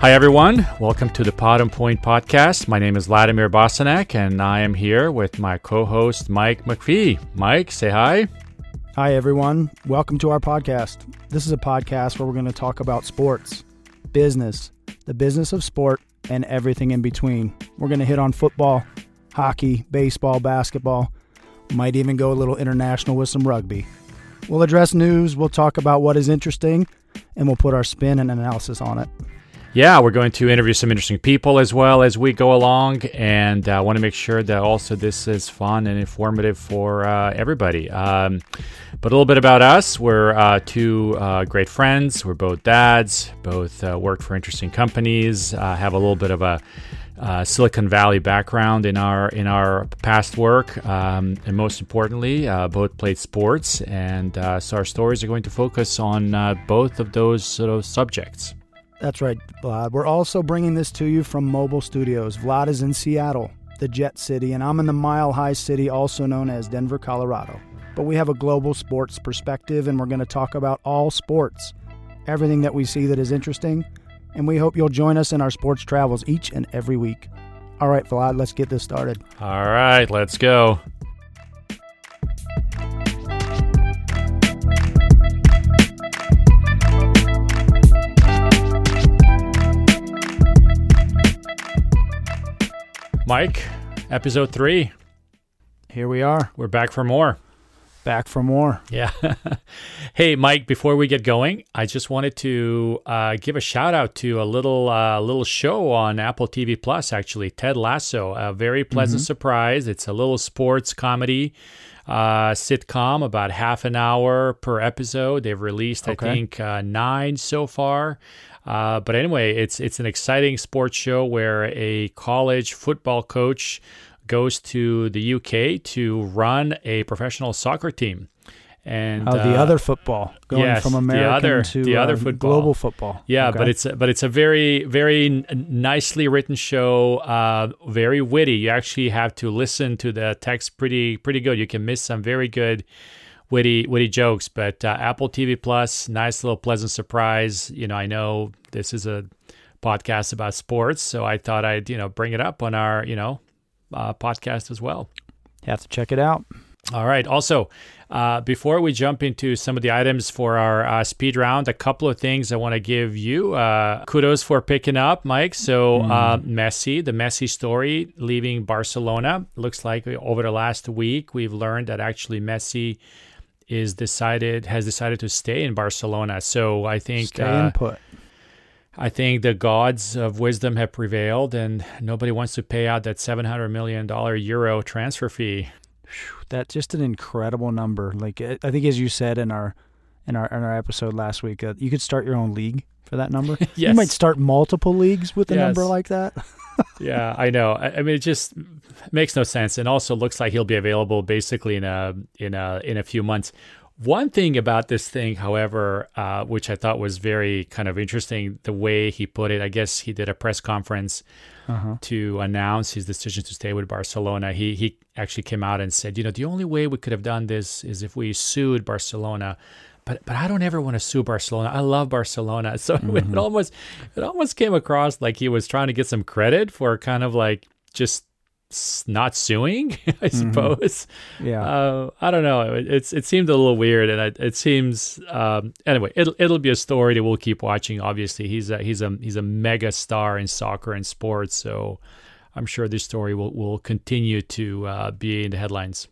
Hi, everyone. Welcome to the Pod and Point podcast. My name is Vladimir Bosanek, and I am here with my co host, Mike McPhee. Mike, say hi. Hi, everyone. Welcome to our podcast. This is a podcast where we're going to talk about sports, business, the business of sport, and everything in between. We're going to hit on football, hockey, baseball, basketball. Might even go a little international with some rugby. We'll address news, we'll talk about what is interesting, and we'll put our spin and analysis on it. Yeah, we're going to interview some interesting people as well as we go along, and I uh, want to make sure that also this is fun and informative for uh, everybody. Um, but a little bit about us: we're uh, two uh, great friends. We're both dads, both uh, worked for interesting companies, uh, have a little bit of a uh, Silicon Valley background in our in our past work, um, and most importantly, uh, both played sports, and uh, so our stories are going to focus on both of those sort of subjects. That's right, Vlad. We're also bringing this to you from Mobile Studios. Vlad is in Seattle, the Jet City, and I'm in the Mile High City, also known as Denver, Colorado. But we have a global sports perspective, and we're going to talk about all sports, everything that we see that is interesting, and we hope you'll join us in our sports travels each and every week. All right, Vlad, let's get this started. All right, let's go. Mike, episode three. Here we are. We're back for more. Back for more. Yeah. hey, Mike. Before we get going, I just wanted to uh, give a shout out to a little uh, little show on Apple TV Plus. Actually, Ted Lasso. A very pleasant mm-hmm. surprise. It's a little sports comedy uh, sitcom, about half an hour per episode. They've released, okay. I think, uh, nine so far. Uh, but anyway, it's it's an exciting sports show where a college football coach goes to the UK to run a professional soccer team. And oh, the uh, other football going yes, from American the other, to the other uh, football. global football. Yeah, okay. but it's but it's a very very nicely written show, uh, very witty. You actually have to listen to the text pretty pretty good. You can miss some very good witty witty jokes. But uh, Apple TV Plus, nice little pleasant surprise. You know, I know this is a podcast about sports, so I thought I'd you know bring it up on our you know uh, podcast as well. You have to check it out. All right. Also, uh, before we jump into some of the items for our uh, speed round, a couple of things I want to give you uh, kudos for picking up, Mike. So, mm. Messi, the Messi story leaving Barcelona. Looks like over the last week, we've learned that actually Messi is decided has decided to stay in Barcelona. So I think stay uh, put. I think the gods of wisdom have prevailed, and nobody wants to pay out that seven hundred million dollar euro transfer fee. That's just an incredible number. Like I think, as you said in our in our in our episode last week, uh, you could start your own league for that number. yes. You might start multiple leagues with a yes. number like that. yeah, I know. I, I, mean, it just makes no sense, and also looks like he'll be available basically in a in a in a few months. One thing about this thing, however, uh, which I thought was very kind of interesting, the way he put it. I guess he did a press conference uh-huh. to announce his decision to stay with Barcelona. He he actually came out and said, you know, the only way we could have done this is if we sued Barcelona but but I don't ever want to sue Barcelona. I love Barcelona. So mm-hmm. it almost it almost came across like he was trying to get some credit for kind of like just not suing, I mm-hmm. suppose. Mm-hmm. Yeah. Uh, I don't know. It, it's it seemed a little weird, and it, it seems um, anyway. It'll it'll be a story that we'll keep watching. Obviously, he's a he's a he's a mega star in soccer and sports. So I'm sure this story will will continue to uh, be in the headlines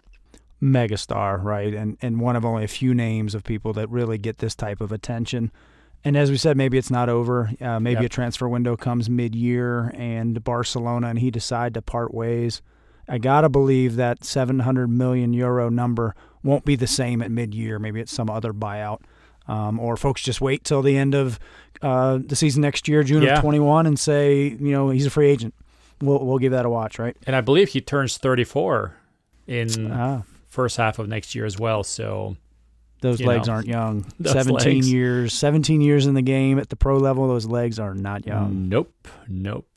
megastar, right? And and one of only a few names of people that really get this type of attention. And as we said, maybe it's not over. Uh, maybe yep. a transfer window comes mid-year, and Barcelona and he decide to part ways. I gotta believe that 700 million euro number won't be the same at mid-year. Maybe it's some other buyout, um, or folks just wait till the end of uh, the season next year, June yeah. of 21, and say, you know, he's a free agent. We'll we'll give that a watch, right? And I believe he turns 34 in ah first half of next year as well. So those legs know, aren't young. 17 legs. years, 17 years in the game at the pro level. Those legs are not young. Nope, nope.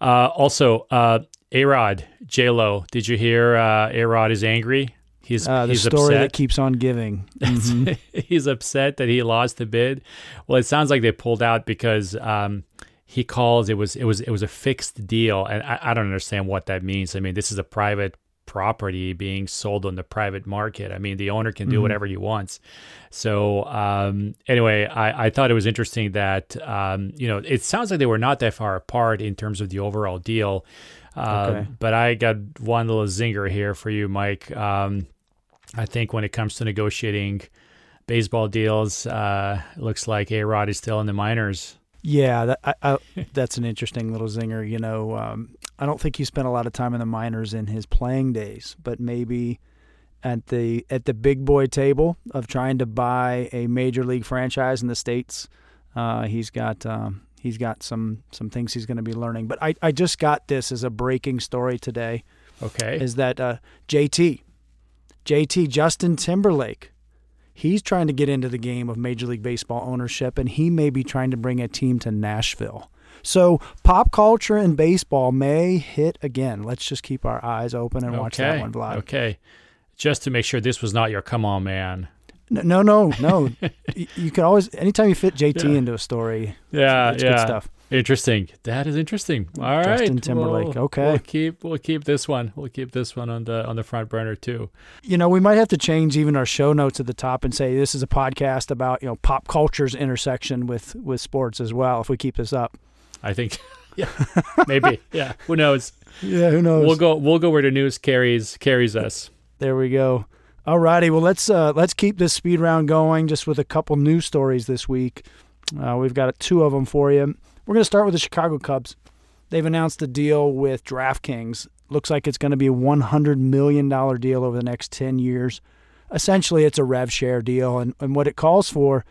Uh, also, uh, A Rod, J Lo. Did you hear? Uh, A Rod is angry. He's uh, the he's story upset. that keeps on giving. Mm-hmm. he's upset that he lost the bid. Well, it sounds like they pulled out because um, he calls it was it was it was a fixed deal, and I, I don't understand what that means. I mean, this is a private property being sold on the private market. I mean, the owner can do mm-hmm. whatever he wants. So um, anyway, I, I thought it was interesting that um, you know it sounds like they were not that far apart in terms of the overall deal. Uh, okay. But I got one little zinger here for you, Mike. Um, I think when it comes to negotiating baseball deals, uh, looks like A Rod is still in the minors. Yeah, that, I, I, that's an interesting little zinger. You know, um, I don't think he spent a lot of time in the minors in his playing days, but maybe at the at the big boy table of trying to buy a major league franchise in the states, uh, he's got um, he's got some some things he's going to be learning. But I, I just got this as a breaking story today. Okay, is that uh, JT JT Justin Timberlake he's trying to get into the game of Major League Baseball ownership, and he may be trying to bring a team to Nashville. So pop culture and baseball may hit again. Let's just keep our eyes open and watch that one, Vlad. Okay. Just to make sure this was not your come on man. No, no, no. you can always, anytime you fit JT yeah. into a story, yeah, it's, it's yeah. good stuff. Interesting. That is interesting. All right, Justin Timberlake. We'll, okay. We'll keep we'll keep this one. We'll keep this one on the on the front burner too. You know, we might have to change even our show notes at the top and say this is a podcast about, you know, pop culture's intersection with with sports as well if we keep this up. I think yeah. Maybe. yeah. Who knows? Yeah, who knows? We'll go we'll go where the news carries carries us. There we go. All righty. Well, let's uh, let's keep this speed round going just with a couple news stories this week. Uh, we've got two of them for you. We're going to start with the Chicago Cubs. They've announced a deal with DraftKings. Looks like it's going to be a $100 million deal over the next 10 years. Essentially, it's a rev share deal. And, and what it calls for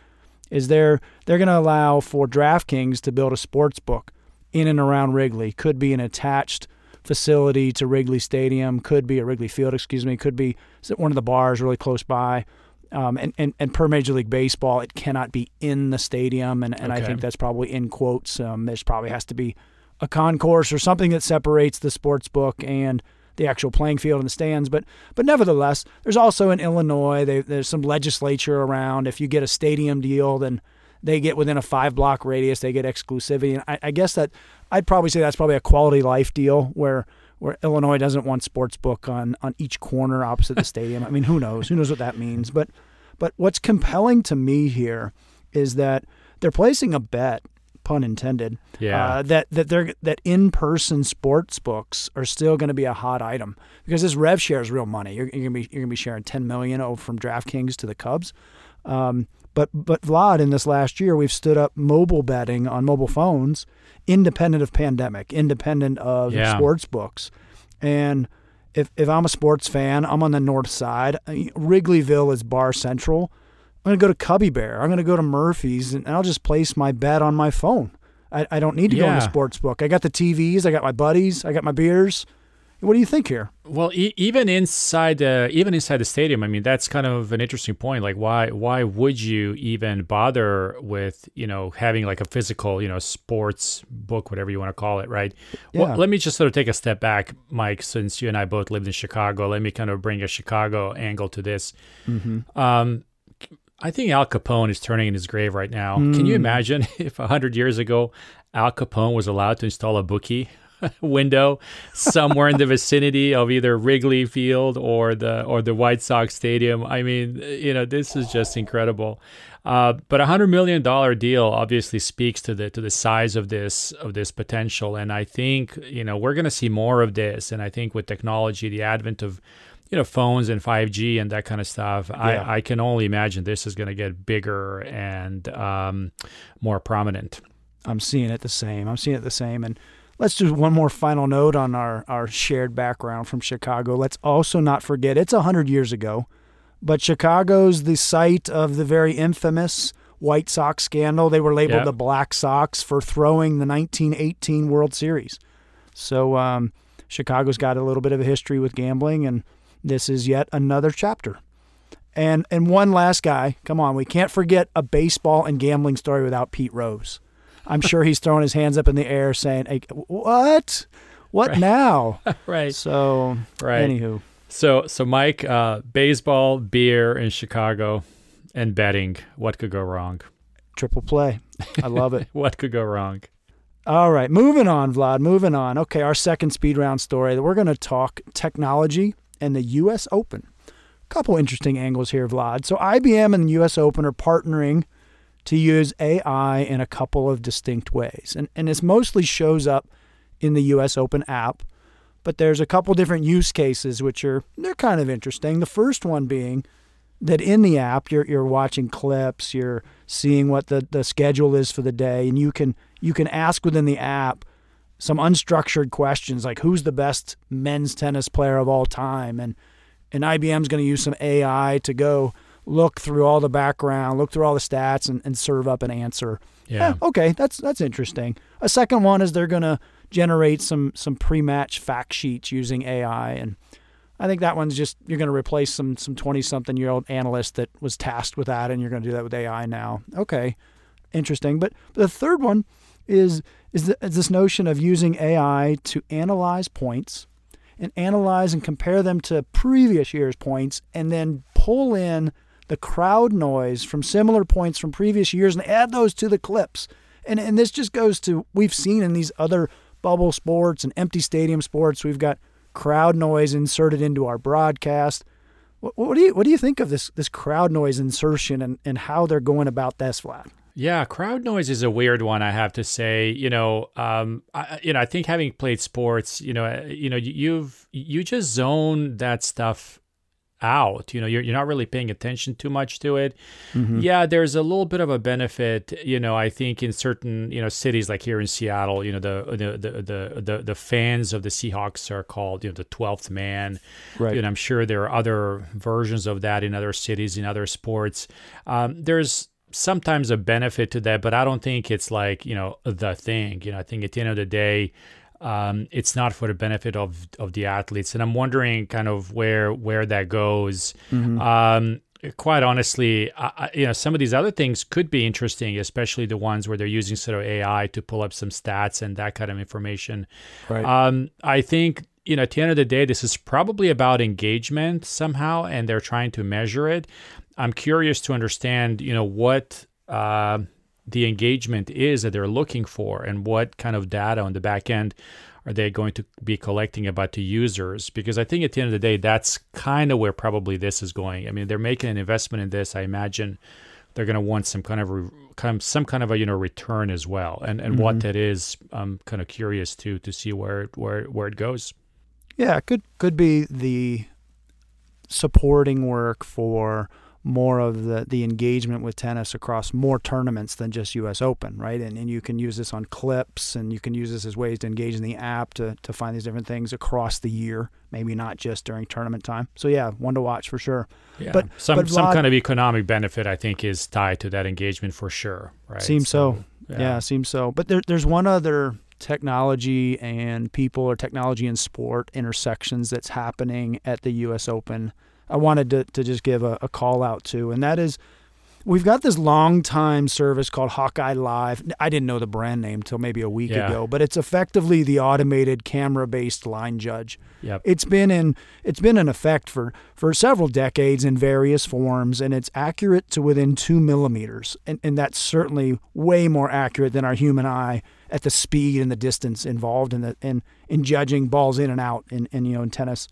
is they're, they're going to allow for DraftKings to build a sports book in and around Wrigley. Could be an attached facility to Wrigley Stadium, could be at Wrigley Field, excuse me, could be one of the bars really close by. Um, and, and, and per Major League Baseball, it cannot be in the stadium. And, and okay. I think that's probably in quotes. Um, there's probably has to be a concourse or something that separates the sports book and the actual playing field and the stands. But but nevertheless, there's also in Illinois, they, there's some legislature around. If you get a stadium deal, then they get within a five block radius, they get exclusivity. And I, I guess that I'd probably say that's probably a quality life deal where where Illinois doesn't want sports book on on each corner opposite the stadium. I mean, who knows? Who knows what that means? But but what's compelling to me here is that they're placing a bet, pun intended, yeah. Uh, that that they're that in person sports books are still going to be a hot item because this rev share is real money. You're, you're gonna be you're gonna be sharing ten million over from DraftKings to the Cubs. Um, but but Vlad, in this last year, we've stood up mobile betting on mobile phones, independent of pandemic, independent of yeah. sports books, and if if I'm a sports fan, I'm on the north side. Wrigleyville is bar central. I'm gonna go to Cubby Bear. I'm gonna go to Murphy's, and I'll just place my bet on my phone. I, I don't need to yeah. go in the sports book. I got the TVs. I got my buddies. I got my beers. What do you think here? Well, e- even inside the even inside the stadium, I mean, that's kind of an interesting point. Like, why why would you even bother with you know having like a physical you know sports book, whatever you want to call it, right? Yeah. Well, let me just sort of take a step back, Mike. Since you and I both lived in Chicago, let me kind of bring a Chicago angle to this. Mm-hmm. Um, I think Al Capone is turning in his grave right now. Mm. Can you mm. imagine if hundred years ago Al Capone was allowed to install a bookie window somewhere in the vicinity of either Wrigley Field or the or the White Sox Stadium. I mean, you know, this is just incredible. Uh, but a hundred million dollar deal obviously speaks to the to the size of this of this potential, and I think you know we're going to see more of this. And I think with technology, the advent of you know phones and 5G and that kind of stuff, yeah. I, I can only imagine this is going to get bigger and um, more prominent. I'm seeing it the same. I'm seeing it the same, and Let's do one more final note on our, our shared background from Chicago. Let's also not forget it's 100 years ago, but Chicago's the site of the very infamous White Sox scandal. They were labeled yep. the Black Sox for throwing the 1918 World Series. So um, Chicago's got a little bit of a history with gambling, and this is yet another chapter. And and one last guy, come on, we can't forget a baseball and gambling story without Pete Rose. I'm sure he's throwing his hands up in the air saying, hey, "What? What right. now?" right. So, right. Anywho. So, so Mike, uh, baseball, beer in Chicago, and betting. What could go wrong? Triple play. I love it. what could go wrong? All right, moving on, Vlad. Moving on. Okay, our second speed round story. We're going to talk technology and the U.S. Open. A couple interesting angles here, Vlad. So IBM and the U.S. Open are partnering to use AI in a couple of distinct ways, and and this mostly shows up in the U.S. Open app. But there's a couple different use cases which are they're kind of interesting. The first one being that in the app you're you're watching clips, you're seeing what the, the schedule is for the day, and you can you can ask within the app some unstructured questions like who's the best men's tennis player of all time and and IBM's going to use some AI to go look through all the background, look through all the stats and, and serve up an answer. Yeah. Eh, okay, that's that's interesting. A second one is they're going to generate some some pre-match fact sheets using AI and I think that one's just you're going to replace some some 20 something year old analyst that was tasked with that, and you're going to do that with AI now. Okay, interesting. But, but the third one is is, the, is this notion of using AI to analyze points and analyze and compare them to previous year's points, and then pull in the crowd noise from similar points from previous years and add those to the clips. And and this just goes to we've seen in these other bubble sports and empty stadium sports. We've got crowd noise inserted into our broadcast. What, do you what do you think of this this crowd noise insertion and, and how they're going about this, Vlad? Yeah, crowd noise is a weird one. I have to say. You know, um, I, you know, I think having played sports, you know, you know, you've you just zone that stuff out. You know, you're, you're not really paying attention too much to it. Mm-hmm. Yeah, there's a little bit of a benefit, you know, I think in certain, you know, cities like here in Seattle, you know, the the the the the, fans of the Seahawks are called, you know, the 12th man. Right. And I'm sure there are other versions of that in other cities, in other sports. Um, there's sometimes a benefit to that, but I don't think it's like, you know, the thing. You know, I think at the end of the day, um, it's not for the benefit of of the athletes. And I'm wondering kind of where where that goes. Mm-hmm. Um, quite honestly, I, you know, some of these other things could be interesting, especially the ones where they're using sort of AI to pull up some stats and that kind of information. Right. Um, I think you know, at the end of the day, this is probably about engagement somehow, and they're trying to measure it. I'm curious to understand, you know, what uh, the engagement is that they're looking for and what kind of data on the back end are they going to be collecting about the users? Because i think at the end of the day that's kind of where probably this is going. I mean they're making an investment in this. I imagine they're going to want some kind of re, some kind of a you know return as well. And and mm-hmm. what that is i'm kind of curious to to see where where where it goes. Yeah it could could be the supporting work for more of the, the engagement with tennis across more tournaments than just US Open, right? And, and you can use this on clips and you can use this as ways to engage in the app to, to find these different things across the year, maybe not just during tournament time. So yeah, one to watch for sure. Yeah. But some but Vlad, some kind of economic benefit I think is tied to that engagement for sure, right? Seems so. so yeah. yeah, seems so. But there, there's one other technology and people or technology and sport intersections that's happening at the US Open I wanted to, to just give a, a call out to, and that is we've got this long time service called Hawkeye Live. I didn't know the brand name until maybe a week yeah. ago, but it's effectively the automated camera based line judge. Yep. It's been in it's been in effect for, for several decades in various forms and it's accurate to within two millimeters. And and that's certainly way more accurate than our human eye at the speed and the distance involved in the in, in judging balls in and out in, in you know in tennis.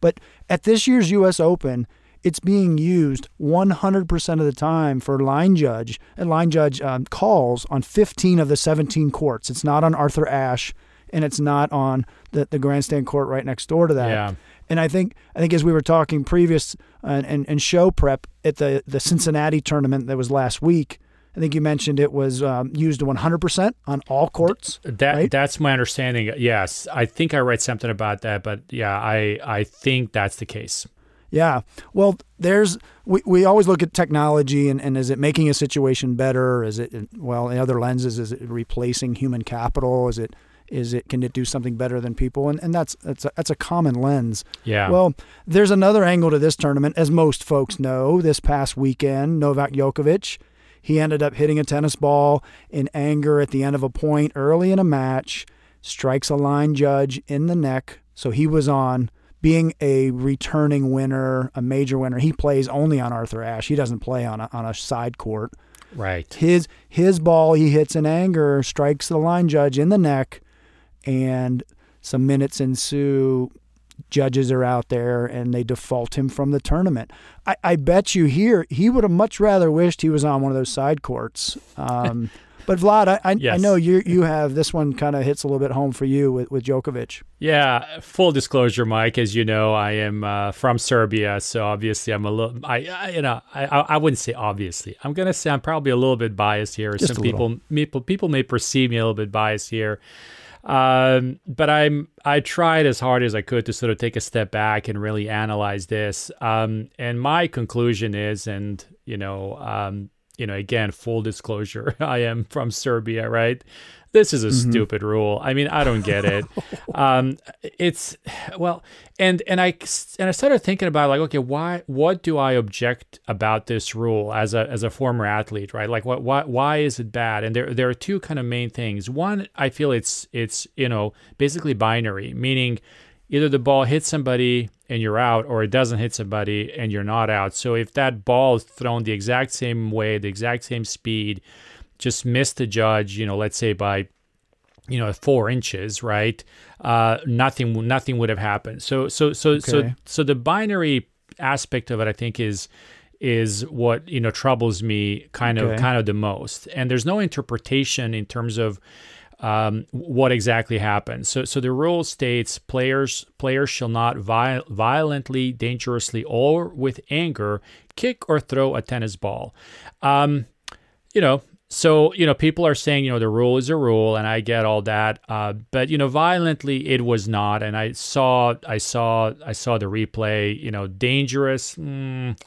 But at this year's U.S. Open, it's being used 100% of the time for line judge and line judge um, calls on 15 of the 17 courts. It's not on Arthur Ashe, and it's not on the, the grandstand court right next door to that. Yeah. And I think I think as we were talking previous uh, and, and show prep at the the Cincinnati tournament that was last week, I think you mentioned it was um, used 100% on all courts. That right? that's my understanding. Yes, I think I read something about that, but yeah, I I think that's the case. Yeah. Well, there's we, we always look at technology and, and is it making a situation better? Is it well in other lenses? Is it replacing human capital? Is it is it can it do something better than people? And and that's that's a, that's a common lens. Yeah. Well, there's another angle to this tournament, as most folks know. This past weekend, Novak Djokovic he ended up hitting a tennis ball in anger at the end of a point early in a match, strikes a line judge in the neck. So he was on being a returning winner, a major winner. He plays only on Arthur Ashe. He doesn't play on a, on a side court. Right. His his ball he hits in anger strikes the line judge in the neck, and some minutes ensue. Judges are out there and they default him from the tournament. I, I bet you here he would have much rather wished he was on one of those side courts. Um, but Vlad, I, I, yes. I, know you you have this one kind of hits a little bit home for you with, with Djokovic. Yeah, full disclosure, Mike. As you know, I am uh, from Serbia, so obviously I'm a little. I, I you know I I wouldn't say obviously. I'm gonna say I'm probably a little bit biased here. Just Some people people people may perceive me a little bit biased here. Um, but I'm I tried as hard as I could to sort of take a step back and really analyze this. Um, and my conclusion is, and you know, um, you know, again, full disclosure, I am from Serbia, right? This is a mm-hmm. stupid rule. I mean, I don't get it. um, it's well, and and I and I started thinking about like, okay, why? What do I object about this rule as a as a former athlete, right? Like, what why why is it bad? And there there are two kind of main things. One, I feel it's it's you know basically binary, meaning either the ball hits somebody and you're out or it doesn't hit somebody and you're not out. So if that ball is thrown the exact same way, the exact same speed, just missed the judge, you know, let's say by you know four inches right? Uh, nothing nothing would have happened. So so so okay. so so the binary aspect of it i think is is what you know troubles me kind of okay. kind of the most. And there's no interpretation in terms of um, what exactly happened. So so the rule states players players shall not vi- violently dangerously or with anger kick or throw a tennis ball. Um, you know so you know people are saying you know the rule is a rule and i get all that uh, but you know violently it was not and i saw i saw i saw the replay you know dangerous mm,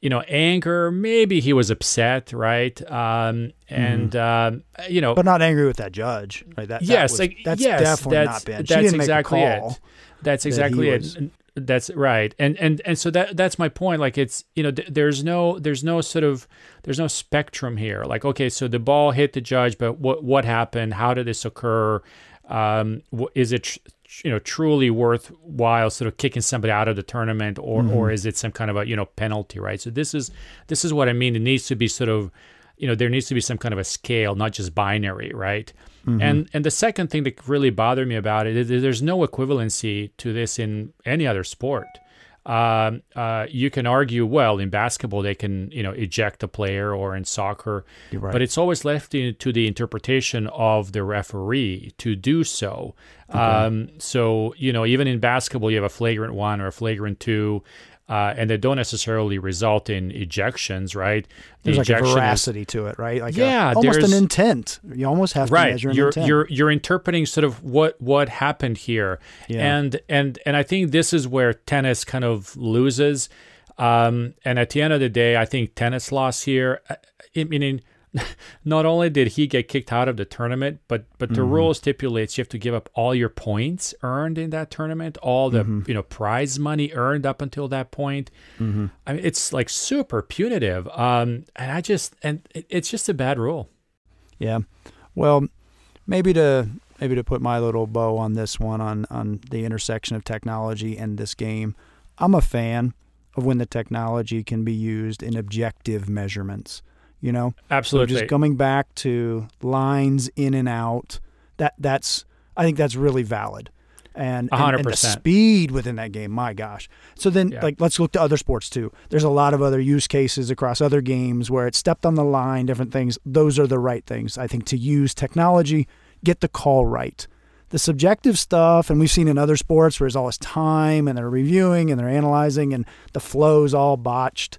you know anger maybe he was upset right? Um, and mm. uh, you know but not angry with that judge right? That, yes that was, like, that's yes, definitely that's, not been that's exactly it. that's exactly it. was, that's right, and and and so that that's my point. Like it's you know th- there's no there's no sort of there's no spectrum here. Like okay, so the ball hit the judge, but what what happened? How did this occur? Um, is it tr- you know truly worthwhile sort of kicking somebody out of the tournament, or mm-hmm. or is it some kind of a you know penalty? Right. So this is this is what I mean. It needs to be sort of you know there needs to be some kind of a scale, not just binary, right? Mm-hmm. And and the second thing that really bothered me about it is there's no equivalency to this in any other sport. Um, uh, you can argue, well, in basketball they can you know eject a player, or in soccer, right. but it's always left in, to the interpretation of the referee to do so. Okay. Um, so you know, even in basketball, you have a flagrant one or a flagrant two uh, and they don't necessarily result in ejections, right? The there's like a veracity is, to it, right? Like yeah, a, almost an intent. You almost have to measure an you're, intent. You're you're interpreting sort of what what happened here, yeah. and and and I think this is where tennis kind of loses. Um, and at the end of the day, I think tennis lost here. I, meaning not only did he get kicked out of the tournament, but but the mm-hmm. rule stipulates you have to give up all your points earned in that tournament, all the mm-hmm. you know prize money earned up until that point. Mm-hmm. I mean, it's like super punitive. Um, and I just and it, it's just a bad rule. Yeah. Well, maybe to maybe to put my little bow on this one on on the intersection of technology and this game, I'm a fan of when the technology can be used in objective measurements you know? Absolutely. so just coming back to lines in and out that that's i think that's really valid. And, and, and, the speed within that game my gosh. So then yeah. like let's look to other sports too. There's a lot of other use cases across other games where it's stepped on the line different things. Those are the right things i think to use technology get the call right. The subjective stuff and we've seen in other sports where there's all this time and they're reviewing and they're analyzing and the flow's all botched.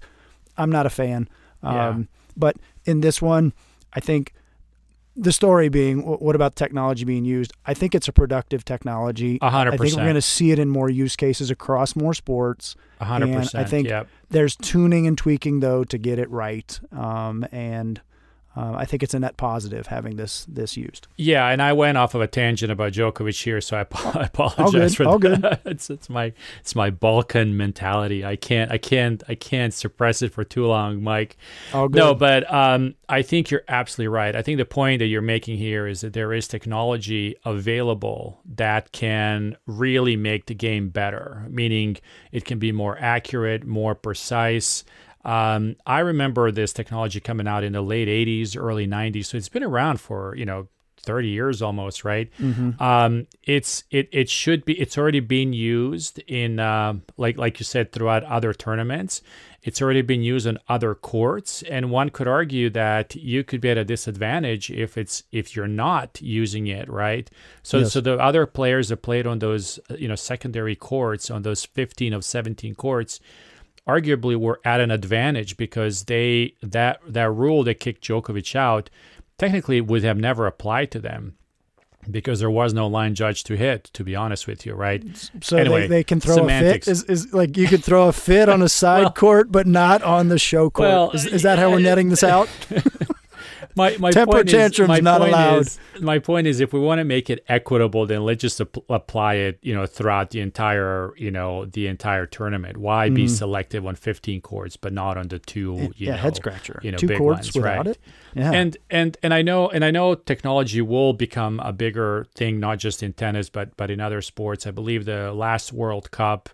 I'm not a fan. Yeah. um, but in this one, I think the story being what about technology being used? I think it's a productive technology. A hundred percent. I think we're going to see it in more use cases across more sports. A hundred percent. I think yep. there's tuning and tweaking though to get it right. Um, and uh, I think it's a net positive having this this used. Yeah, and I went off of a tangent about Djokovic here, so I, I apologize All good. for All that. good. it's it's my it's my Balkan mentality. I can't I can't I can't suppress it for too long, Mike. All good. No, but um, I think you're absolutely right. I think the point that you're making here is that there is technology available that can really make the game better. Meaning, it can be more accurate, more precise. Um, I remember this technology coming out in the late 80s, early 90s. So it's been around for, you know, 30 years almost, right? Mm-hmm. Um, it's it it should be it's already being used in uh, like like you said throughout other tournaments. It's already been used on other courts, and one could argue that you could be at a disadvantage if it's if you're not using it, right? So yes. so the other players that played on those you know secondary courts on those 15 of 17 courts arguably were at an advantage because they that that rule that kicked Djokovic out technically would have never applied to them because there was no line judge to hit to be honest with you right? So anyway, they, they can throw semantics. a fit? is, is like you could throw a fit on a side well, court but not on the show court. well, is, is that how we're netting this out my, my temper tantrums is, not allowed. Is, my point is, if we want to make it equitable, then let's just ap- apply it, you know, throughout the entire, you know, the entire tournament. Why mm. be selective on 15 courts, but not on the two, you yeah, know, head scratcher, you know, two big courts ones, without right? it. Yeah. And and and I know and I know technology will become a bigger thing, not just in tennis, but but in other sports. I believe the last World Cup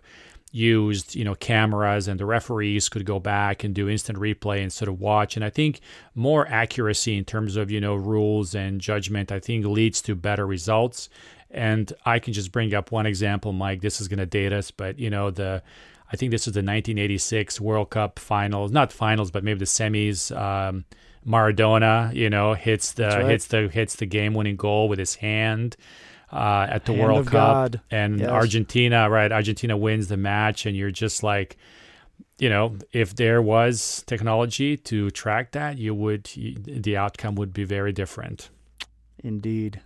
used you know cameras and the referees could go back and do instant replay and sort of watch. And i think more accuracy in terms of you know rules and judgment i think leads to better results. And i can just bring up one example mike. This is going to date us but you know the i think this is the 1986 world cup finals not finals but maybe the semis um, maradona you know hits the right. hits the hits the game winning goal with his hand uh, at the Hand World Cup, God. and yes. Argentina, right? Argentina wins the match, and you're just like, you know, if there was technology to track that, you would the outcome would be very different. Indeed,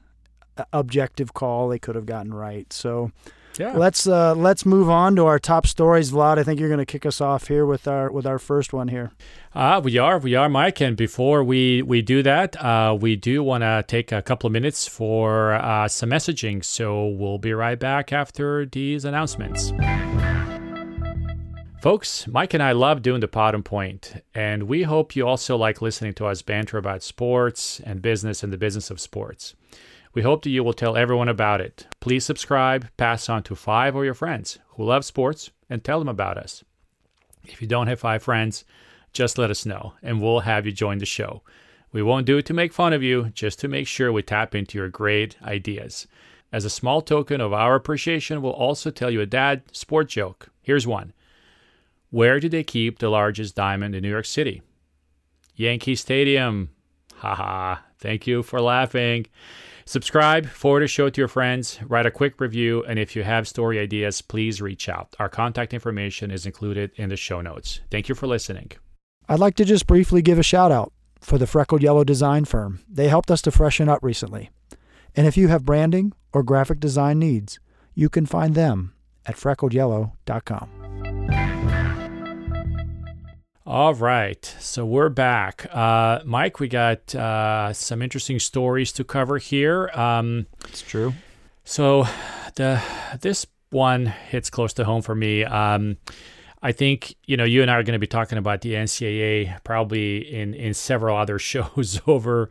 objective call they could have gotten right. So yeah. Let's uh, let's move on to our top stories, Vlad. I think you're going to kick us off here with our with our first one here. Uh, we are, we are, Mike. And before we we do that, uh, we do want to take a couple of minutes for uh, some messaging. So we'll be right back after these announcements. Folks, Mike and I love doing the pot and point, and we hope you also like listening to us banter about sports and business and the business of sports. We hope that you will tell everyone about it. Please subscribe, pass on to five of your friends who love sports, and tell them about us. If you don't have five friends, just let us know, and we'll have you join the show. We won't do it to make fun of you, just to make sure we tap into your great ideas. As a small token of our appreciation, we'll also tell you a dad sport joke. Here's one Where do they keep the largest diamond in New York City? Yankee Stadium. Haha. Thank you for laughing. Subscribe, forward a show to your friends, write a quick review, and if you have story ideas, please reach out. Our contact information is included in the show notes. Thank you for listening. I'd like to just briefly give a shout out for the Freckled Yellow Design Firm. They helped us to freshen up recently. And if you have branding or graphic design needs, you can find them at freckledyellow.com. All right, so we're back. Uh, Mike, we got uh, some interesting stories to cover here. Um, it's true. So, the this one hits close to home for me. Um, I think you know you and I are going to be talking about the NCAA probably in in several other shows over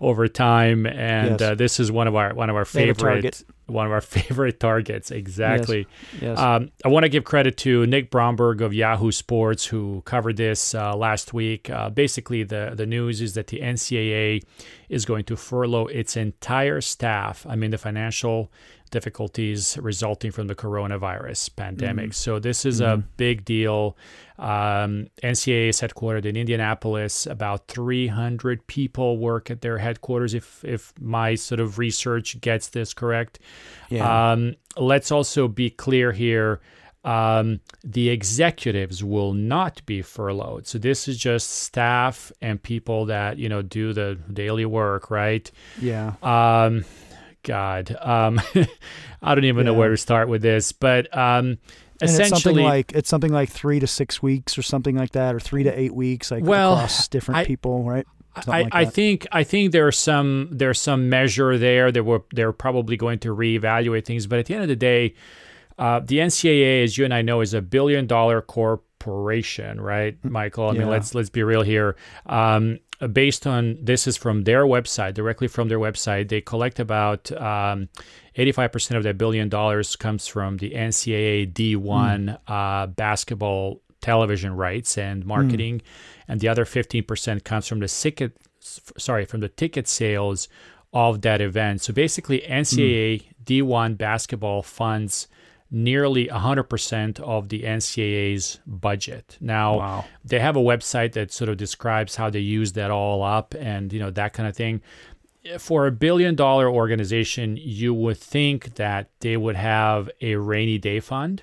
over time, and yes. uh, this is one of our one of our favorite one of our favorite targets. Exactly. Yes. yes. Um, I want to give credit to Nick Bromberg of Yahoo Sports who covered this uh, last week. Uh, basically, the the news is that the NCAA is going to furlough its entire staff. I mean, the financial difficulties resulting from the coronavirus pandemic. Mm-hmm. So this is mm-hmm. a big deal. Um, NCAA is headquartered in Indianapolis. About 300 people work at their headquarters. If if my sort of research gets this correct. Yeah. Um, let's also be clear here. Um, the executives will not be furloughed. So this is just staff and people that you know do the daily work, right? Yeah. Um, God, um, I don't even yeah. know where to start with this, but um, essentially, it's something like it's something like three to six weeks or something like that, or three to eight weeks, like well, across different I, people, right? I, like I think I think there's some there's some measure there. They were they're probably going to reevaluate things, but at the end of the day, uh, the NCAA, as you and I know, is a billion dollar corporation, right, mm, Michael? I yeah. mean, let's let's be real here. Um, based on this is from their website, directly from their website. They collect about um, 85% of that billion dollars comes from the NCAA D1 mm. uh, basketball television rights and marketing, mm. and the other 15% comes from the ticket, sorry, from the ticket sales of that event. So basically, NCAA mm. D1 basketball funds nearly 100% of the NCAA's budget. Now, wow. they have a website that sort of describes how they use that all up and, you know, that kind of thing. For a billion dollar organization, you would think that they would have a rainy day fund.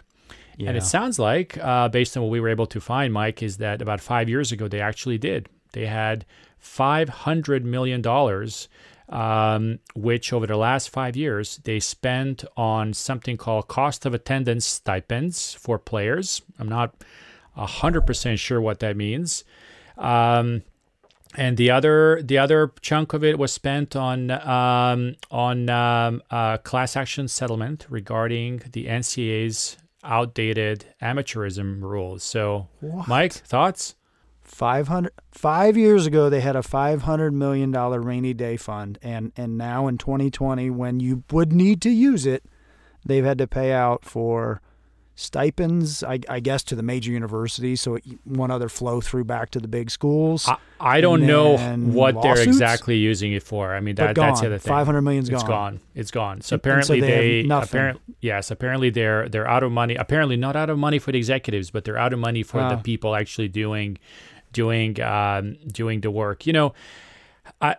Yeah. And it sounds like, uh, based on what we were able to find, Mike, is that about five years ago, they actually did. They had $500 million um, which over the last five years they spent on something called cost of attendance stipends for players. I'm not 100% sure what that means. Um, and the other the other chunk of it was spent on um, on um, uh, class action settlement regarding the NCAA's outdated amateurism rules. So, what? Mike, thoughts? 500 5 years ago they had a 500 million dollar rainy day fund. And and now in 2020 when you would need to use it they've had to pay out for stipends I, I guess to the major universities. So it, one other flow through back to the big schools. I, I don't know what lawsuits, they're exactly using it for. I mean that, that's the other thing. 500 million's it's gone. gone. It's gone. So apparently so they, they apparently yes apparently they're they're out of money apparently not out of money for the executives but they're out of money for wow. the ah. people actually doing doing um, doing the work. You know, I,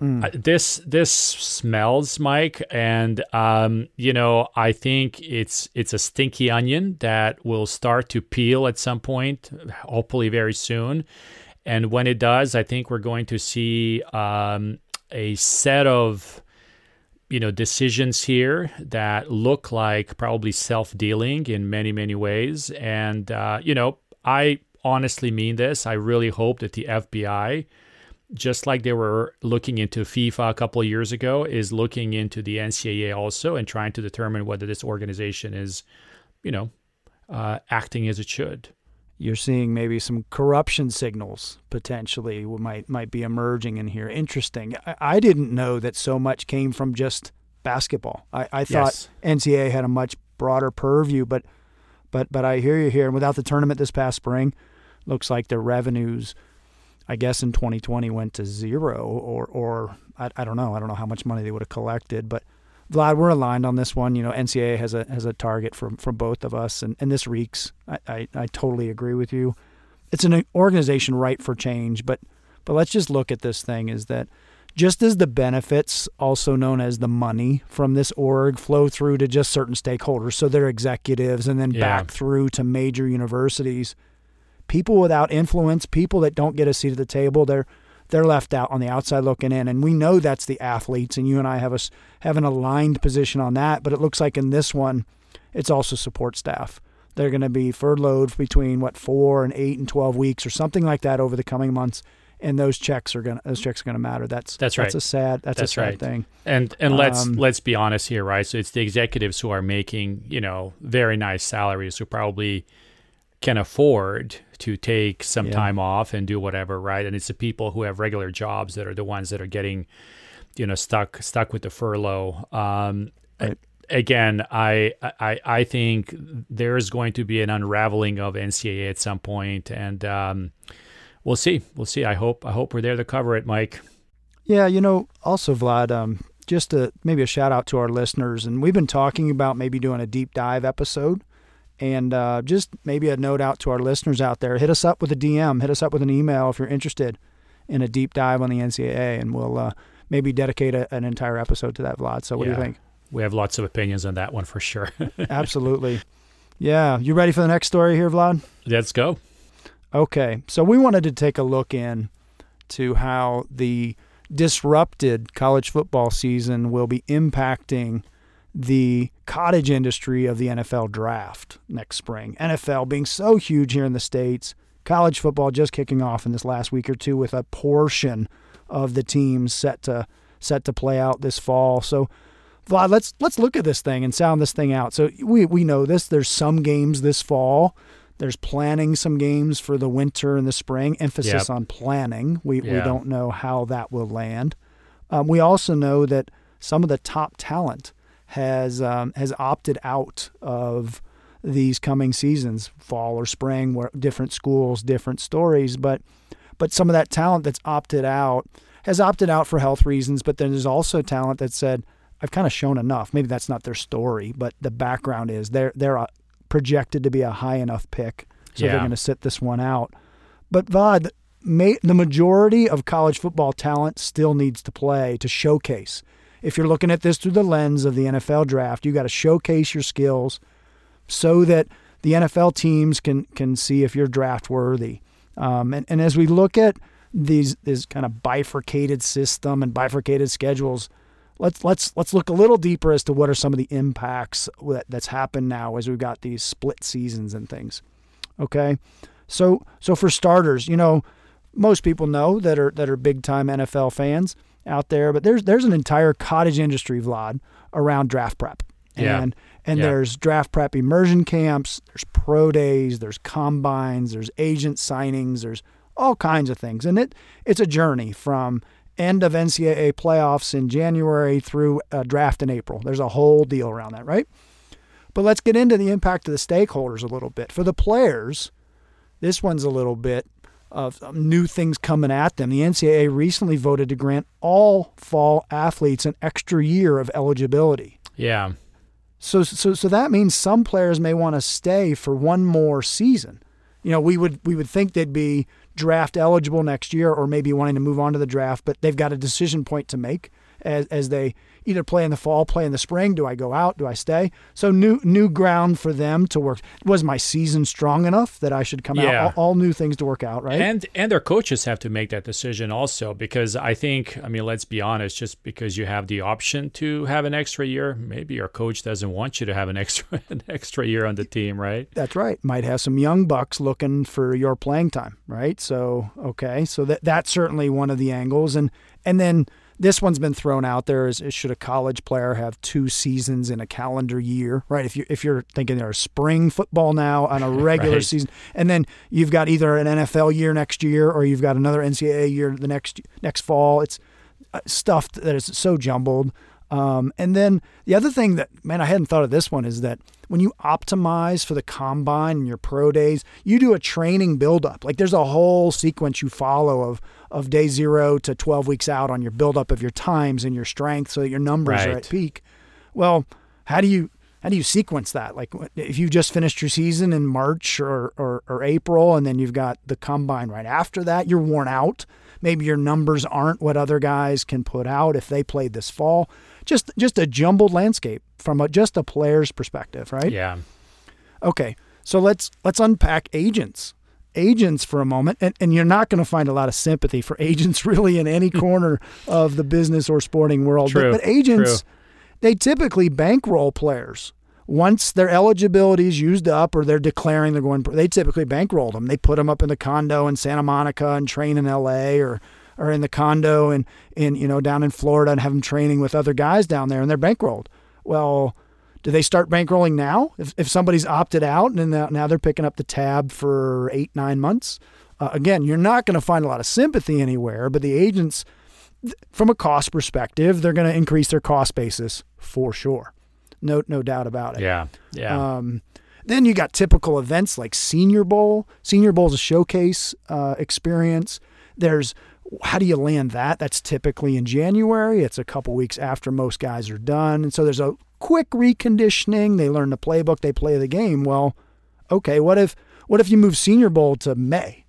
mm. this this smells, Mike, and um, you know I think it's it's a stinky onion that will start to peel at some point, hopefully very soon. And when it does, I think we're going to see um, a set of you know decisions here that look like probably self dealing in many many ways. And uh, you know I honestly mean this. I really hope that the FBI, just like they were looking into FIFA a couple of years ago, is looking into the NCAA also and trying to determine whether this organization is, you know, uh, acting as it should. You're seeing maybe some corruption signals potentially might might be emerging in here. Interesting. I, I didn't know that so much came from just basketball. I, I thought yes. NCAA had a much broader purview, but but but I hear you here. And without the tournament this past spring, looks like their revenues, I guess in 2020 went to zero, or or I, I don't know. I don't know how much money they would have collected, but. Vlad, we're aligned on this one. You know, NCAA has a has a target for for both of us, and, and this reeks. I, I, I totally agree with you. It's an organization ripe for change, but but let's just look at this thing: is that just as the benefits, also known as the money from this org, flow through to just certain stakeholders, so their executives, and then yeah. back through to major universities people without influence, people that don't get a seat at the table, they're they're left out on the outside looking in. And we know that's the athletes, and you and I have a have an aligned position on that. But it looks like in this one, it's also support staff. They're going to be furloughed between what four and eight and twelve weeks or something like that over the coming months. And those checks are gonna those checks are gonna matter. That's that's right. That's a sad that's, that's a sad right. thing. And and let's um, let's be honest here, right? So it's the executives who are making you know very nice salaries who probably can afford to take some yeah. time off and do whatever, right? And it's the people who have regular jobs that are the ones that are getting, you know, stuck stuck with the furlough. Um, right. Again, I, I I think there is going to be an unraveling of NCAA at some point, and um, we'll see. We'll see. I hope I hope we're there to cover it, Mike. Yeah, you know, also Vlad, um, just a, maybe a shout out to our listeners, and we've been talking about maybe doing a deep dive episode and uh, just maybe a note out to our listeners out there hit us up with a DM, hit us up with an email if you're interested in a deep dive on the NCAA, and we'll uh, maybe dedicate a, an entire episode to that, Vlad. So, what yeah. do you think? We have lots of opinions on that one for sure. Absolutely. Yeah. You ready for the next story here, Vlad? Let's go. Okay. So, we wanted to take a look in to how the disrupted college football season will be impacting the cottage industry of the NFL draft next spring. NFL being so huge here in the States, college football just kicking off in this last week or two with a portion of the teams set to set to play out this fall. So Vlad, let's let's look at this thing and sound this thing out. So we we know this. There's some games this fall. There's planning some games for the winter and the spring. Emphasis yep. on planning. We yeah. we don't know how that will land. Um, we also know that some of the top talent has um, has opted out of these coming seasons, fall or spring, where different schools, different stories, but but some of that talent that's opted out has opted out for health reasons, but then there's also talent that said, I've kind of shown enough. Maybe that's not their story, but the background is they're they're uh, projected to be a high enough pick, so Yeah. they're going to sit this one out. But Vlad, the majority of college football talent still needs to play to showcase. If you're looking at this through the lens of the NFL draft, you got to showcase your skills so that the NFL teams can can see if you're draft worthy. Um, and, and as we look at these this kind of bifurcated system and bifurcated schedules, let's let's let's look a little deeper as to what are some of the impacts that, that's happened now as we've got these split seasons and things. Okay, so so for starters, you know, most people know that are that are big time NFL fans out there, but there's there's an entire cottage industry, Vlad, around draft prep. Yeah. And and Yeah. there's draft prep immersion camps, there's pro days, there's combines, there's agent signings, there's all kinds of things. And it it's a journey from end of NCAA playoffs in January through a draft in April. There's a whole deal around that, right? But let's get into the impact of the stakeholders a little bit. For the players, this one's a little bit of new things coming at them. The NCAA recently voted to grant all fall athletes an extra year of eligibility. Yeah. So, so, so that means some players may want to stay for one more season. You know, we would we would think they'd be draft eligible next year, or maybe wanting to move on to the draft, but they've got a decision point to make as as they either play in the fall, play in the spring. Do I go out? Do I stay? So new new ground for them to work. Was my season strong enough that I should come Yeah. out? All, all new things to work out, right? And and their coaches have to make that decision also because I think I mean let's be honest just because you have the option to have an extra year maybe your coach doesn't want you to have an extra an extra year on the team right That's right. Might have some young bucks looking for your playing time, right? So okay, so that that's certainly one of the angles, and and then this one's been thrown out there: is, is should a college player have two seasons in a calendar year, right? If you if you're thinking there's spring football now on a regular Right. season, and then you've got either an NFL year next year or you've got another NCAA year the next next fall. It's uh, stuff that is so jumbled. Um, and then the other thing that, man, I hadn't thought of this one is that when you optimize for the combine and your pro days, you do a training buildup. Like there's a whole sequence you follow of of day zero to 12 weeks out on your buildup of your times and your strength so that your numbers are at peak. Well, how do you how do you sequence that? Like if you just finished your season in March or, or, or April and then you've got the combine right after that, you're worn out. Maybe your numbers aren't what other guys can put out if they played this fall. Just just a jumbled landscape from a, just a player's perspective, right? yeah Okay, so let's let's unpack agents. Agents for a moment, and, and you're not going to find a lot of sympathy for agents really in any corner of the business or sporting world. True, But, but agents, they typically bankroll players. Once their eligibility is used up or they're declaring they're going, they typically bankroll them. They put them up in the condo in Santa Monica and train in L.A. or or in the condo and in you know down in Florida and have them training with other guys down there, and they're bankrolled. Well, do they start bankrolling now? If, if somebody's opted out and now, now they're picking up the tab for eight, nine months? Uh, again, you're not going to find a lot of sympathy anywhere, but the agents, from a cost perspective, they're going to increase their cost basis for sure. No, no doubt about it. yeah yeah Um, then you got typical events like Senior Bowl. Senior Bowl is a showcase uh, experience. There's how do you land that? That's typically in January. It's a couple weeks after most guys are done, and so there's a quick reconditioning. They learn the playbook. They play the game. Well, okay. What if what if you move Senior Bowl to May,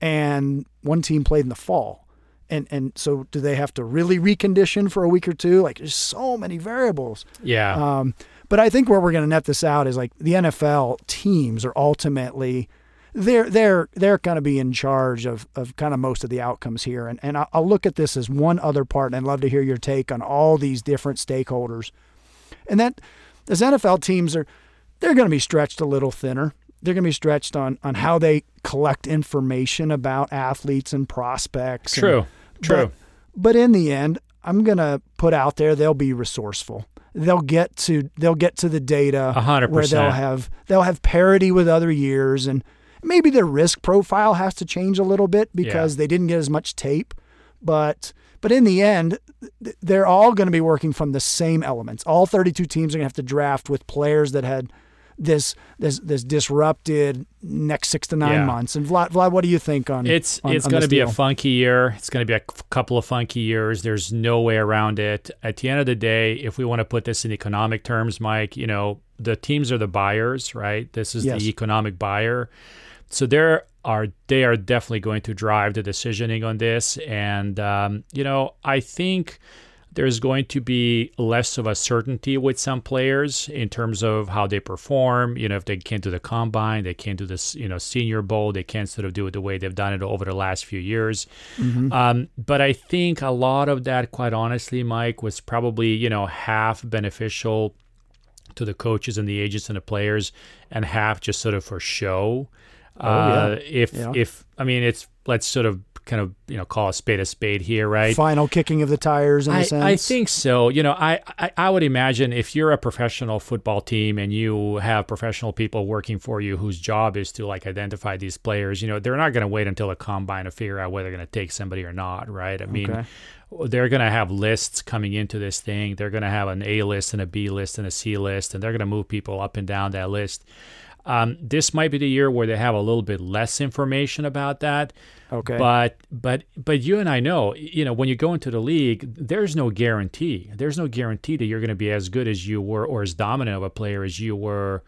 and one team played in the fall? And, and so do they have to really recondition for a week or two? Like there's so many variables. yeah Um, but I think where we're going to net this out is like the NFL teams are ultimately they're they're they're going to be in charge of of kind of most of the outcomes here. And and I'll- I'll look at this as one other part, and I'd love to hear your take on all these different stakeholders. And that those NFL teams are they're going to be stretched a little thinner. They're going to be stretched on on how they collect information about athletes and prospects. and- true true but, but in the end, I'm gonna put out there they'll be resourceful. They'll get to they'll get to the data A hundred where they'll have they'll have parity with other years and maybe their risk profile has to change a little bit because they didn't get as much tape. But but in the end, they're all going to be working from the same elements. All 32 teams are going to have to draft with players that had this this this disrupted next six to nine Yeah. months. And Vlad, Vlad, what do you think on It's on- it's going to be a funky year. It's going to be a couple of funky years. There's no way around it. At the end of the day, if we want to put this in economic terms, Mike, you know, the teams are the buyers, right? This is Yes. the economic buyer. So there are they are definitely going to drive the decisioning on this, and um, you know, I think there's going to be less of a certainty with some players in terms of how they perform. You know, if they can't do the combine, they can't do this, you know, senior bowl, they can't sort of do it the way they've done it over the last few years. Um, but I think a lot of that, quite honestly, Mike, was probably, you know, half beneficial to the coaches and the agents and the players, and half just sort of for show. Uh, if Yeah. if I mean it's let's sort of kind of you know call a spade a spade here, right? final kicking of the tires in a I, sense? I think so. You know, I, I I would imagine if you're a professional football team and you have professional people working for you whose job is to like identify these players, you know, they're not going to wait until the combine to figure out whether they're going to take somebody or not, right? I mean, Okay. they're going to have lists coming into this thing. They're going to have an A list and a B list and a C list, and they're going to move people up and down that list. Um, this might be the year where they have a little bit less information about that. Okay. But but but you and I know, you know, when you go into the league, there's no guarantee. There's no guarantee that you're going to be as good as you were or as dominant of a player as you were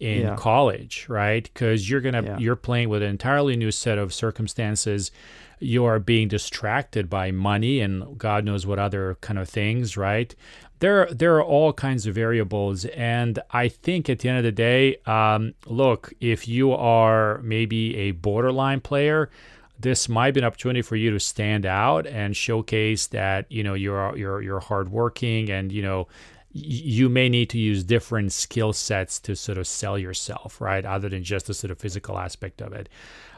in Yeah. college, right? Because you're gonna Yeah. you're playing with an entirely new set of circumstances. You are being distracted by money and God knows what other kind of things, right? There there are all kinds of variables, and I think at the end of the day, um, look, if you are maybe a borderline player, this might be an opportunity for you to stand out and showcase that you know you're you're you're hardworking and you know you may need to use different skill sets to sort of sell yourself, right? Other than just the sort of physical aspect of it.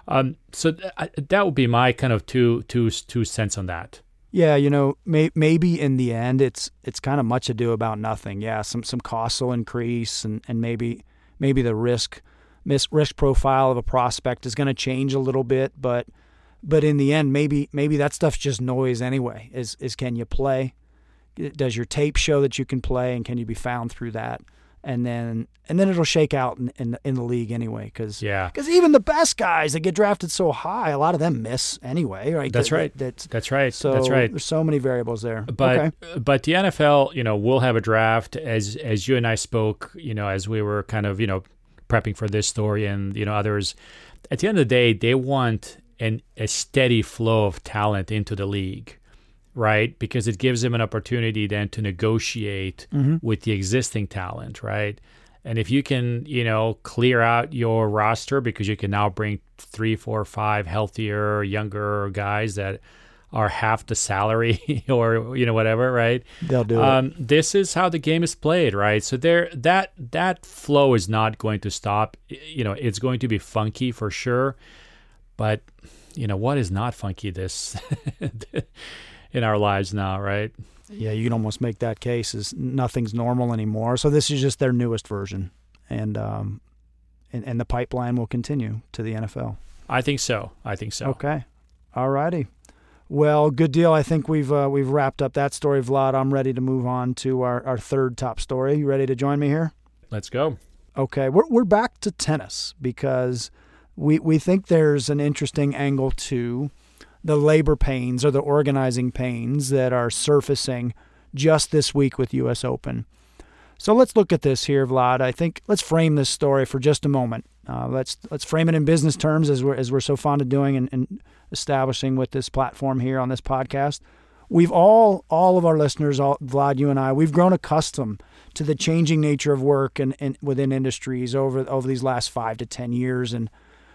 Um, so th- that would be my kind of two two two cents on that. Yeah, you know, may, maybe in the end, it's it's kind of much ado about nothing. Yeah, some some costs will increase, and, and maybe maybe the risk risk profile of a prospect is going to change a little bit, but but in the end, maybe maybe that stuff's just noise anyway. Is is can you play? Does your tape show that you can play, and can you be found through that? And then and then it'll shake out in in, in the league anyway, because Yeah, because even the best guys that get drafted so high, a lot of them miss anyway. Right? That's That- right. That's that's right. so that's right. There's so many variables there. but okay. but the NFL, you know, will have a draft as as you and I spoke, you know, as we were kind of you know prepping for this story and you know others. At the end of the day, they want an a steady flow of talent into the league, right? Because it gives them an opportunity then to negotiate with the existing talent, right? And if you can, you know, clear out your roster because you can now bring three, four, five healthier, younger guys that are half the salary or you know whatever, right? They'll do it. Um, this is how the game is played, right? So there, that that flow is not going to stop. You know, it's going to be funky for sure, but you know what is not funky this in our lives now, right? Yeah, you can almost make that case is nothing's normal anymore. So this is just their newest version, and um, and, and the pipeline will continue to the NFL. I think so. I think so. Okay, all righty. Well, good deal. I think we've uh, we've wrapped up that story, Vlad. I'm ready to move on to our, our third top story. You ready to join me here? Let's go. Okay, we're we're back to tennis because we we think there's an interesting angle to the labor pains or the organizing pains that are surfacing just this week with U.S. Open. So let's look at this here, Vlad. I think let's frame this story for just a moment. Uh, let's let's frame it in business terms as we're as we're so fond of doing and, and establishing with this platform here on this podcast. We've all all of our listeners, all, Vlad, you and I, we've grown accustomed to the changing nature of work and, and within industries over over these last five to ten years and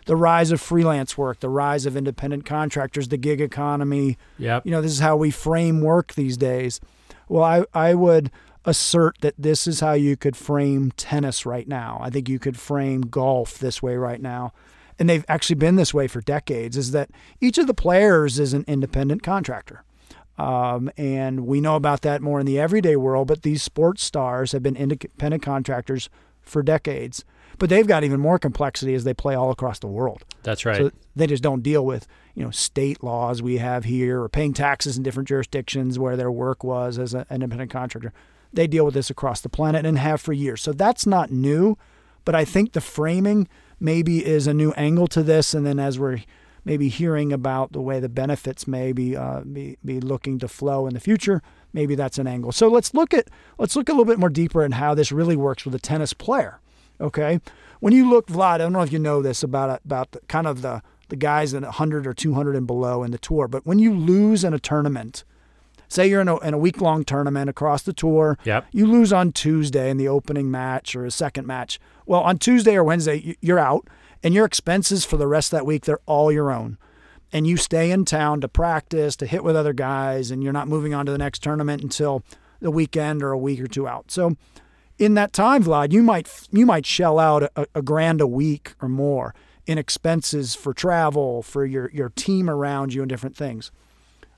the rise of freelance work, the rise of independent contractors, the gig economy, Yep. you know, this is how we frame work these days. Well, I, I would assert that this is how you could frame tennis right now. I think you could frame golf this way right now. And they've actually been this way for decades is that each of the players is an independent contractor. Um, and we know about that more in the everyday world, but these sports stars have been independent contractors for decades. But they've got even more complexity as they play all across the world. That's right. So they just don't deal with, you know, state laws we have here or paying taxes in different jurisdictions where their work was as an independent contractor. They deal with this across the planet and have for years. So that's not new. but I think the framing maybe is a new angle to this. And then as we're maybe hearing about the way the benefits may be, uh, be, be looking to flow in the future, maybe that's an angle. So let's look at let's look a little bit more deeper in how this really works with a tennis player. Okay, when you look, Vlad, I don't know if you know this about about the, kind of the the guys in 100 or 200 and below in the tour, but when you lose in a tournament, say you're in a, in a week long tournament across the tour, yep. you lose on Tuesday in the opening match or a second match. Well, on Tuesday or Wednesday, you're out, and your expenses for the rest of that week, they're all your own. And you stay in town to practice, to hit with other guys, and you're not moving on to the next tournament until the weekend or a week or two out. So, in that time, Vlad, you might you might shell out a, a grand a week or more in expenses for travel, for your your team around you, and different things.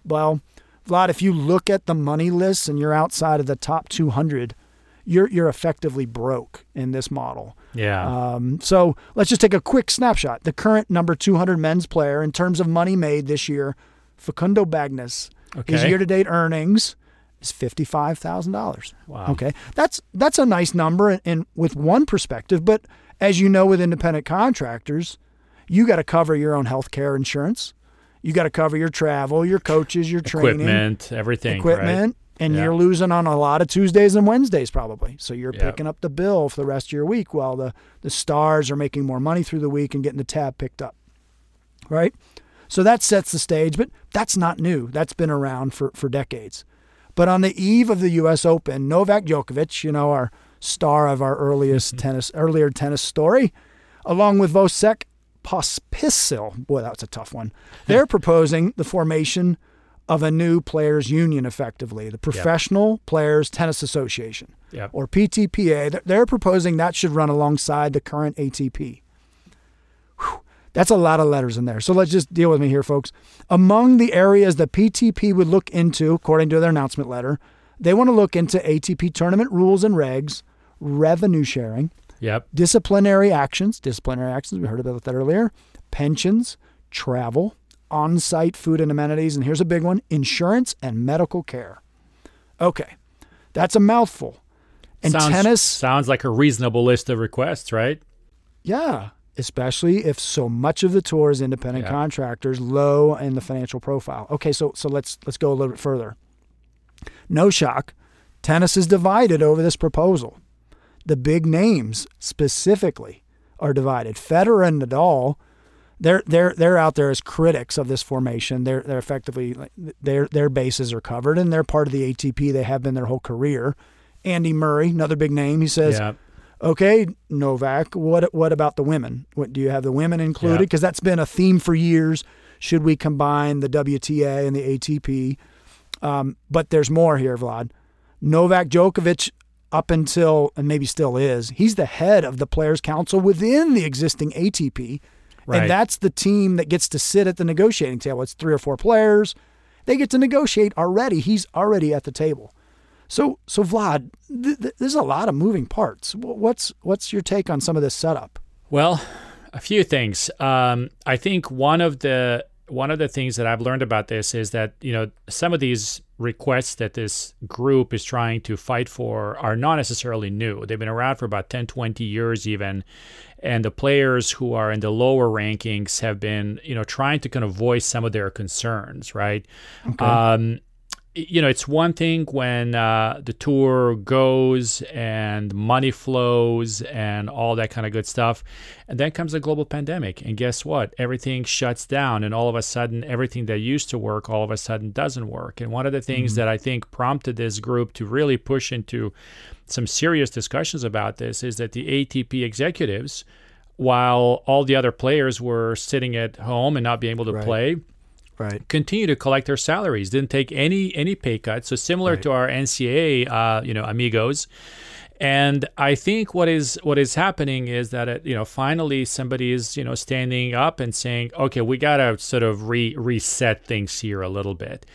Well, Vlad, if you look at the money lists and you're outside of the top 200, you're you're effectively broke in this model. Yeah. Um, so let's just take a quick snapshot. The current number 200 men's player in terms of money made this year, Facundo Bagnis. Okay. His year-to-date earnings is fifty-five thousand dollars. Wow. Okay, that's that's a nice number, and, and with one perspective. But as you know, with independent contractors, you got to cover your own health care insurance. You got to cover your travel, your coaches, your training, equipment, everything, equipment, right? and Yeah. you're losing on a lot of Tuesdays and Wednesdays probably. So you're Yeah. picking up the bill for the rest of your week while the the stars are making more money through the week and getting the tab picked up. Right? So that sets the stage, but that's not new. That's been around for for decades. But on the eve of the US Open, Novak Djokovic, you know, our star of our earliest mm-hmm. tennis earlier tennis story, along with Vasek Pospisil, boy, that's a tough one. They're proposing the formation of a new players union effectively, the Professional Players Tennis Association Yep. or PTPA. They're proposing that should run alongside the current ATP. That's a lot of letters in there. So let's just deal with me here, folks. Among the areas the PTP would look into, according to their announcement letter, they want to look into ATP tournament rules and regs, revenue sharing, Yep. disciplinary actions, disciplinary actions, we heard about that earlier, pensions, travel, on site food and amenities, and here's a big one insurance and medical care. Okay, that's a mouthful. And sounds, tennis, sounds like a reasonable list of requests, right? yeah, especially if so much of the tour is independent Yeah. contractors, low in the financial profile. Okay, so so let's let's go a little bit further. No shock, tennis is divided over this proposal. The big names specifically are divided. Federer and Nadal, they're they're they're out there as critics of this formation. They're they're effectively their their bases are covered and they're part of the ATP. They have been their whole career. Andy Murray, another big name, he says, yeah. Okay, Novak, what what about the women? What do you have the women included? Yeah. Because that's been a theme for years. Should we combine the WTA and the ATP? Um, but there's more here, Vlad. Novak Djokovic, up until and maybe still is, he's the head of the Players Council within the existing ATP, Right. and that's the team that gets to sit at the negotiating table. It's three or four players. They get to negotiate already. He's already at the table. So, so Vlad, th- th- there's a lot of moving parts. Wh- What's what's your take on some of this setup? Well, a few things. Um, I think one of the one of the things that I've learned about this is that you know some of these requests that this group is trying to fight for are not necessarily new. They've been around for about 10, 20 years even. And the players who are in the lower rankings have been, you know, trying to kind of voice some of their concerns, right? Um, you know, it's one thing when uh, the tour goes and money flows and all that kind of good stuff. And then comes a global pandemic. And guess what? Everything shuts down. And all of a sudden, everything that used to work all of a sudden doesn't work. And one of the things that I think prompted this group to really push into some serious discussions about this is that the ATP executives, while all the other players were sitting at home and not being able to Right. play, Right. continue to collect their salaries. Didn't take any any pay cuts. So similar Right. to our NCAA, uh, you know, amigos. And I think what is what is happening is that it, you know finally somebody is you know standing up and saying, okay, we gotta sort of re- reset things here a little bit.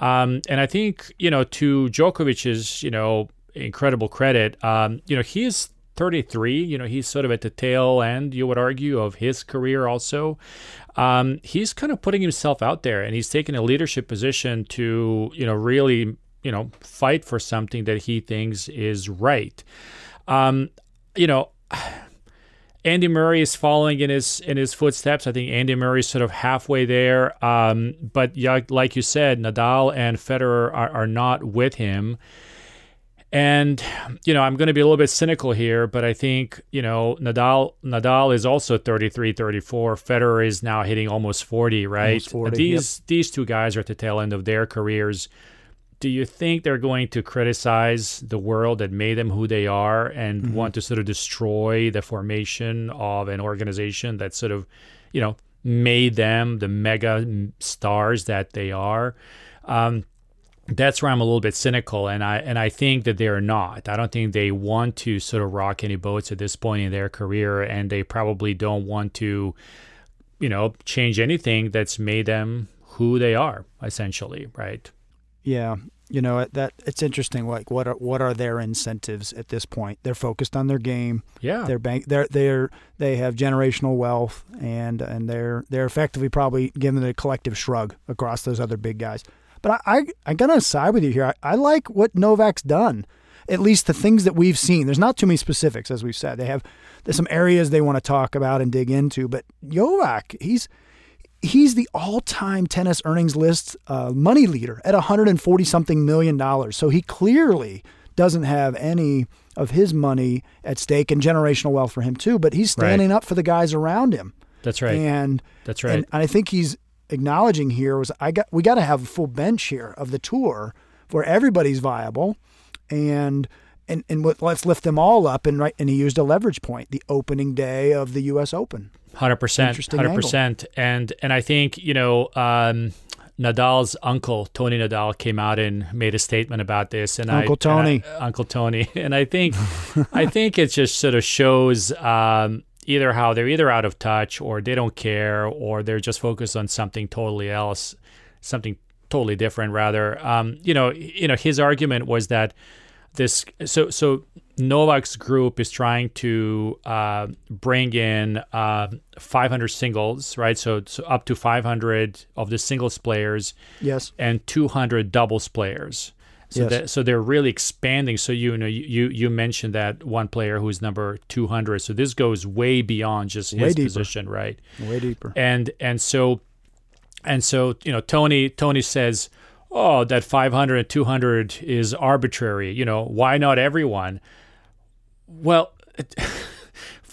Um, and I think you know to Djokovic's you know incredible credit, um, you know he is 33. You know he's sort of at the tail end, you would argue, of his career also um, he's kind of putting himself out there and he's taking a leadership position to you know really you know fight for something that he thinks is right um, you know Andy Murray is following in his in his footsteps. I think Andy Murray is sort of halfway there. Um, but yeah, like you said, Nadal and Federer are, are not with him. And you know, I'm going to be a little bit cynical here, but I think, you know, Nadal Nadal is also 33, 34. Federer is now hitting almost 40, right? Almost 40, these yep. these two guys are at the tail end of their careers. Do you think they're going to criticize the world that made them who they are and Mm-hmm. want to sort of destroy the formation of an organization that sort of, you know, made them the mega stars that they are? Um, that's where I'm a little bit cynical, and I and I think that they're not. I don't think they want to sort of rock any boats at this point in their career, and they probably don't want to, you know, change anything that's made them who they are, essentially, right? Yeah, you know that it's interesting. Like, what are what are their incentives at this point? They're focused on their game. Yeah, They're bank. They're they're they have generational wealth, and and they're they're effectively probably giving a collective shrug across those other big guys. But I I, I gotta side with you here. I, I like what Novak's done. At least the things that we've seen. There's not too many specifics, as we've said. They have there's some areas they want to talk about and dig into. But Novak, he's he's the all-time tennis earnings list uh, money leader at 140 something million dollars. So he clearly doesn't have any of his money at stake and generational wealth for him too. But he's standing up for the guys around him. that's right. And that's right. and I think he's acknowledging here was I got we got to have a full bench here of the tour where everybody's viable, and and and let's lift them all up and right. And he used a leverage point, the opening day of the U.S. Open. Hundred percent, hundred percent, and and I think you know um, Nadal's uncle Tony Nadal came out and made a statement about this, and Uncle I, Tony. and I- Uncle Tony, and I think I think it just sort of shows um, either how they're either out of touch or they don't care or they're just focused on something totally else, something totally different rather. Um, you know, you know his argument was that this so so Novak's group is trying to uh, bring in uh, 500 singles, right? So, so up to 500 of the singles players Yes. and 200 doubles players. So Yes. that so they're really expanding. So you know you you mentioned that one player who's number 200. So this goes way beyond just Way his deeper. position, right? Way deeper. and and so and so you know tony tony says oh that 500 and 200 is arbitrary you know why not everyone well it,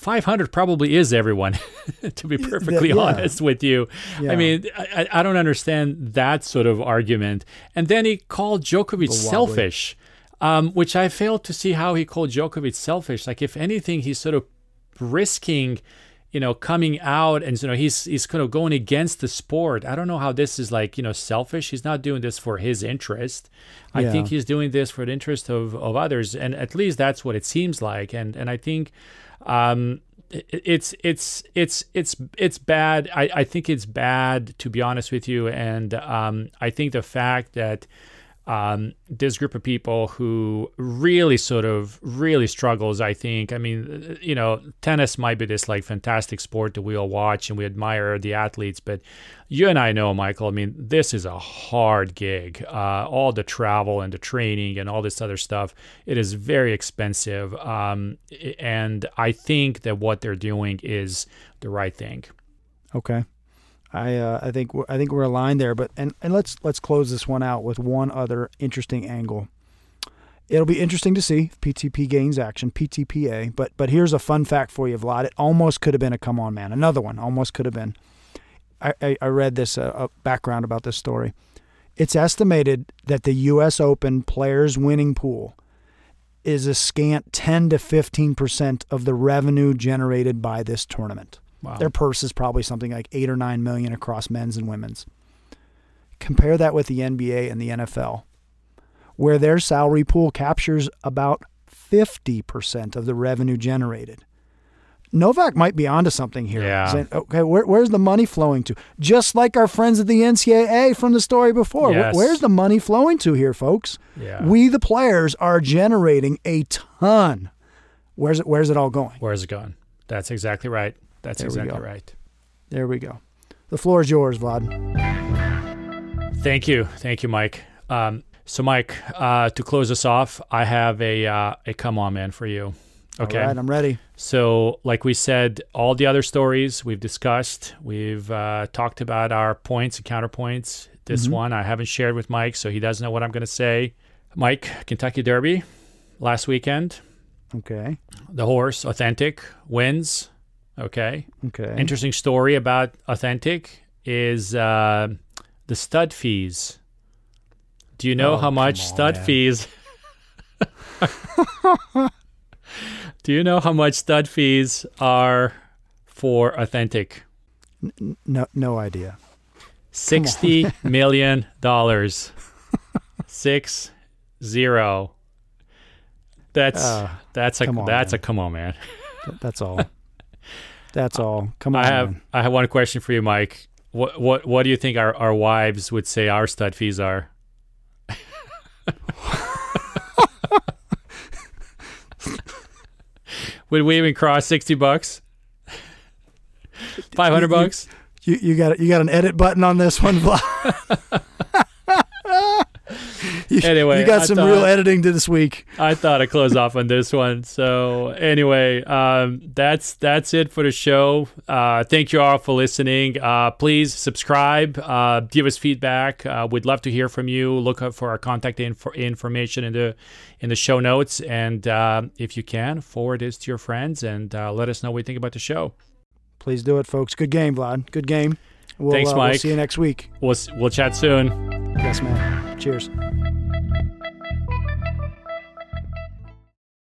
500 probably is everyone to be perfectly yeah. honest with you. Yeah. i mean I, I don't understand that sort of argument. And then he called djokovic selfish um, which i failed to see how he called djokovic selfish. Like if anything he's sort of risking you know coming out and you know he's he's kind of going against the sport. I don't know how this is like you know selfish. He's not doing this for his interest. I Yeah. think he's doing this for the interest of of others. And at least that's what it seems like. And and i think um it's it's it's it's it's bad. I i think it's bad to be honest with you. And um i think the fact that um, this group of people who really sort of really struggles. I think. I mean, you know, tennis might be this like fantastic sport that we all watch and we admire the athletes, but you and I know, Michael. I mean, this is a hard gig. Uh, all the travel and the training and all this other stuff. It is very expensive, um, and I think that what they're doing is the right thing. Okay. I uh, I think we're, I think we're aligned there, but and, and let's let's close this one out with one other interesting angle. It'll be interesting to see if PTP gains action, PTPA. But but here's a fun fact for you, Vlad. It almost could have been a come on man. Another one almost could have been. I, I, I read this uh, uh, background about this story. It's estimated that the U.S. Open players winning pool is a scant 10 to 15 percent of the revenue generated by this tournament. Wow. Their purse is probably something like eight or nine million across men's and women's. Compare that with the NBA and the NFL, where their salary pool captures about 50% of the revenue generated. Novak might be onto something here. Yeah. Saying, okay, where, where's the money flowing to? Just like our friends at the NCAA from the story before. Where- Yes. where's the money flowing to here, folks? yeah. We, the players, are generating a ton. Where's it? Where's it all going? Where's it going? That's exactly right. That's There exactly right. There we go. The floor is yours, Vlad. Thank you, thank you, Mike. Um, so, Mike, uh, to close us off, I have a uh, a come on man for you. Okay. All right, I'm ready. So, like we said, all the other stories we've discussed, we've uh, talked about our points and counterpoints. This Mhm. one I haven't shared with Mike, so he doesn't know what I'm going to say. Mike, Kentucky Derby last weekend. Okay. The horse, Authentic, wins. Okay. Okay. Interesting story about Authentic is uh, the stud fees. Do you know Oh, how much on, stud man. fees? Do you know how much stud fees are for Authentic? no, no idea. Sixty million dollars. Six zero. That's Uh, that's a that's man. a come on, man. that's all. That's all. Come on. I have man. I have one question for you, Mike. What what what do you think our, our wives would say our stud fees are? would we even cross sixty bucks? Five hundred bucks? You you got you got an edit button on this one. you, Anyway, you got I some thought- real editing to this week. I thought I'd close off on this one. So anyway, um, that's that's it for the show. Uh, thank you all for listening. Uh, please subscribe. Uh, give us feedback. Uh, we'd love to hear from you. Look up for our contact info- information in the in the show notes, and uh, if you can, forward this to your friends and uh, let us know what you think about the show. Please do it, folks. Good game, Vlad. Good game. We'll, Thanks, uh, we'll Mike. see you next week. We'll we'll chat soon. Yes, man. Cheers.